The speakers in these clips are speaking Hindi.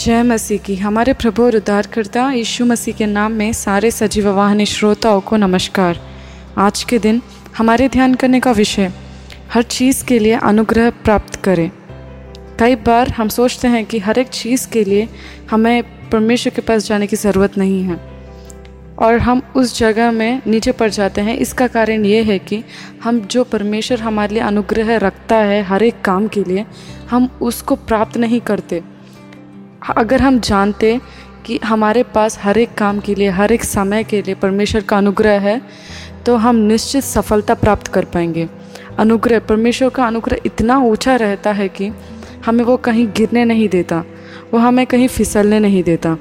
जय मसीह की। हमारे प्रभु और उद्धारकर्ता यीशु मसीह के नाम में सारे सजीव वाहन श्रोताओं को नमस्कार। आज के दिन हमारे ध्यान करने का विषय, हर चीज़ के लिए अनुग्रह प्राप्त करें। कई बार हम सोचते हैं कि हर एक चीज़ के लिए हमें परमेश्वर के पास जाने की ज़रूरत नहीं है और हम उस जगह में नीचे पड़ जाते हैं। इसका कारण ये है कि हम जो परमेश्वर हमारे लिए अनुग्रह रखता है हर एक काम के लिए, हम उसको प्राप्त नहीं करते। अगर हम जानते कि हमारे पास हर एक काम के लिए, हर एक समय के लिए परमेश्वर का अनुग्रह है तो हम निश्चित सफलता प्राप्त कर पाएँगे। अनुग्रह, परमेश्वर का अनुग्रह इतना ऊँचा रहता है कि हमें वो कहीं गिरने नहीं देता, वो हमें कहीं फिसलने नहीं देता।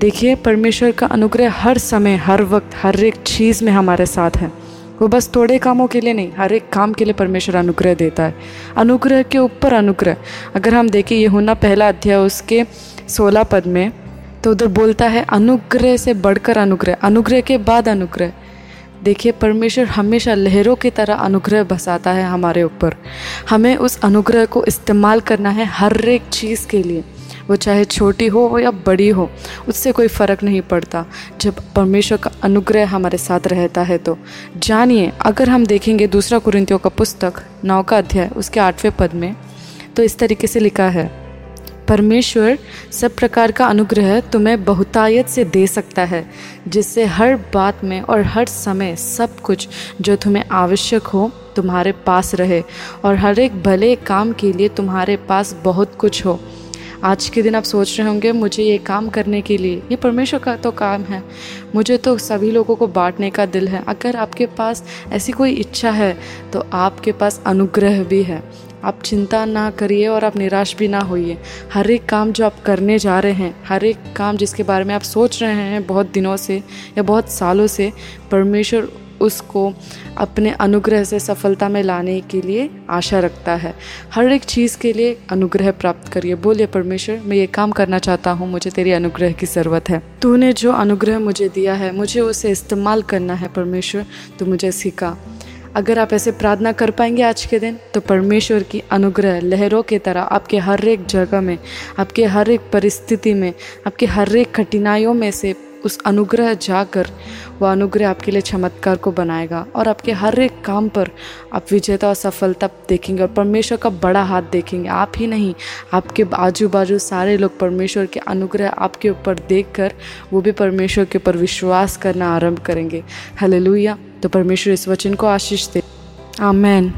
देखिए, परमेश्वर का अनुग्रह हर समय, हर वक्त, हर एक चीज़ में हमारे साथ है। वो बस थोड़े कामों के लिए नहीं, हर एक काम के लिए परमेश्वर अनुग्रह देता है। अनुग्रह के ऊपर अनुग्रह। अगर हम देखें ये होना पहला अध्याय उसके सोलह पद में तो उधर बोलता है, अनुग्रह से बढ़कर अनुग्रह अनुग्रह के बाद अनुग्रह। देखिए, परमेश्वर हमेशा लहरों की तरह अनुग्रह बसाता है हमारे ऊपर। हमें उस अनुग्रह को इस्तेमाल करना है हर एक चीज़ के लिए। वो चाहे छोटी हो या बड़ी हो, उससे कोई फ़र्क नहीं पड़ता। जब परमेश्वर का अनुग्रह हमारे साथ रहता है तो। जानिए, अगर हम देखेंगे दूसरा कुरिंतियों का पुस्तक, नौ का अध्याय, उसके आठवें पद में तो इस तरीके से लिखा है, परमेश्वर सब प्रकार का अनुग्रह तुम्हें बहुतायत से दे सकता है, जिससे हर बात में और हर समय सब कुछ जो तुम्हें आवश्यक हो तुम्हारे पास रहे, और हर एक भले काम के लिए तुम्हारे पास बहुत कुछ हो। आज के दिन आप सोच रहे होंगे, मुझे ये काम करने के लिए, ये परमेश्वर का तो काम है। मुझे तो सभी लोगों को बांटने का दिल है। अगर आपके पास ऐसी कोई इच्छा है तो आपके पास अनुग्रह भी है। आप चिंता ना करिए और आप निराश भी ना होइए। हर एक काम जो आप करने जा रहे हैं, हर एक काम जिसके बारे में आप सोच रहे हैं बहुत दिनों से या बहुत सालों से, परमेश्वर उसको अपने अनुग्रह से सफलता में लाने के लिए आशा रखता है। हर एक चीज़ के लिए अनुग्रह प्राप्त करिए। बोलिए, परमेश्वर, मैं ये काम करना चाहता हूँ, मुझे तेरी अनुग्रह की ज़रूरत है। तूने जो अनुग्रह मुझे दिया है, मुझे उसे इस्तेमाल करना है, परमेश्वर तो मुझे सीखा। अगर आप ऐसे प्रार्थना कर पाएँगे आज के दिन तो परमेश्वर की अनुग्रह लहरों की तरह आपके हर एक जगह में, आपके हर एक परिस्थिति में, आपके हर एक कठिनाइयों में से उस अनुग्रह जाकर, वह अनुग्रह आपके लिए चमत्कार को बनाएगा और आपके हर एक काम पर आप विजेता और सफलता देखेंगे और परमेश्वर का बड़ा हाथ देखेंगे। आप ही नहीं, आपके आजू बाजू सारे लोग परमेश्वर के अनुग्रह आपके ऊपर देख कर वो भी परमेश्वर के ऊपर विश्वास करना आरंभ करेंगे। हेलेलुया तो परमेश्वर इस वचन को आशीष दे। आमेन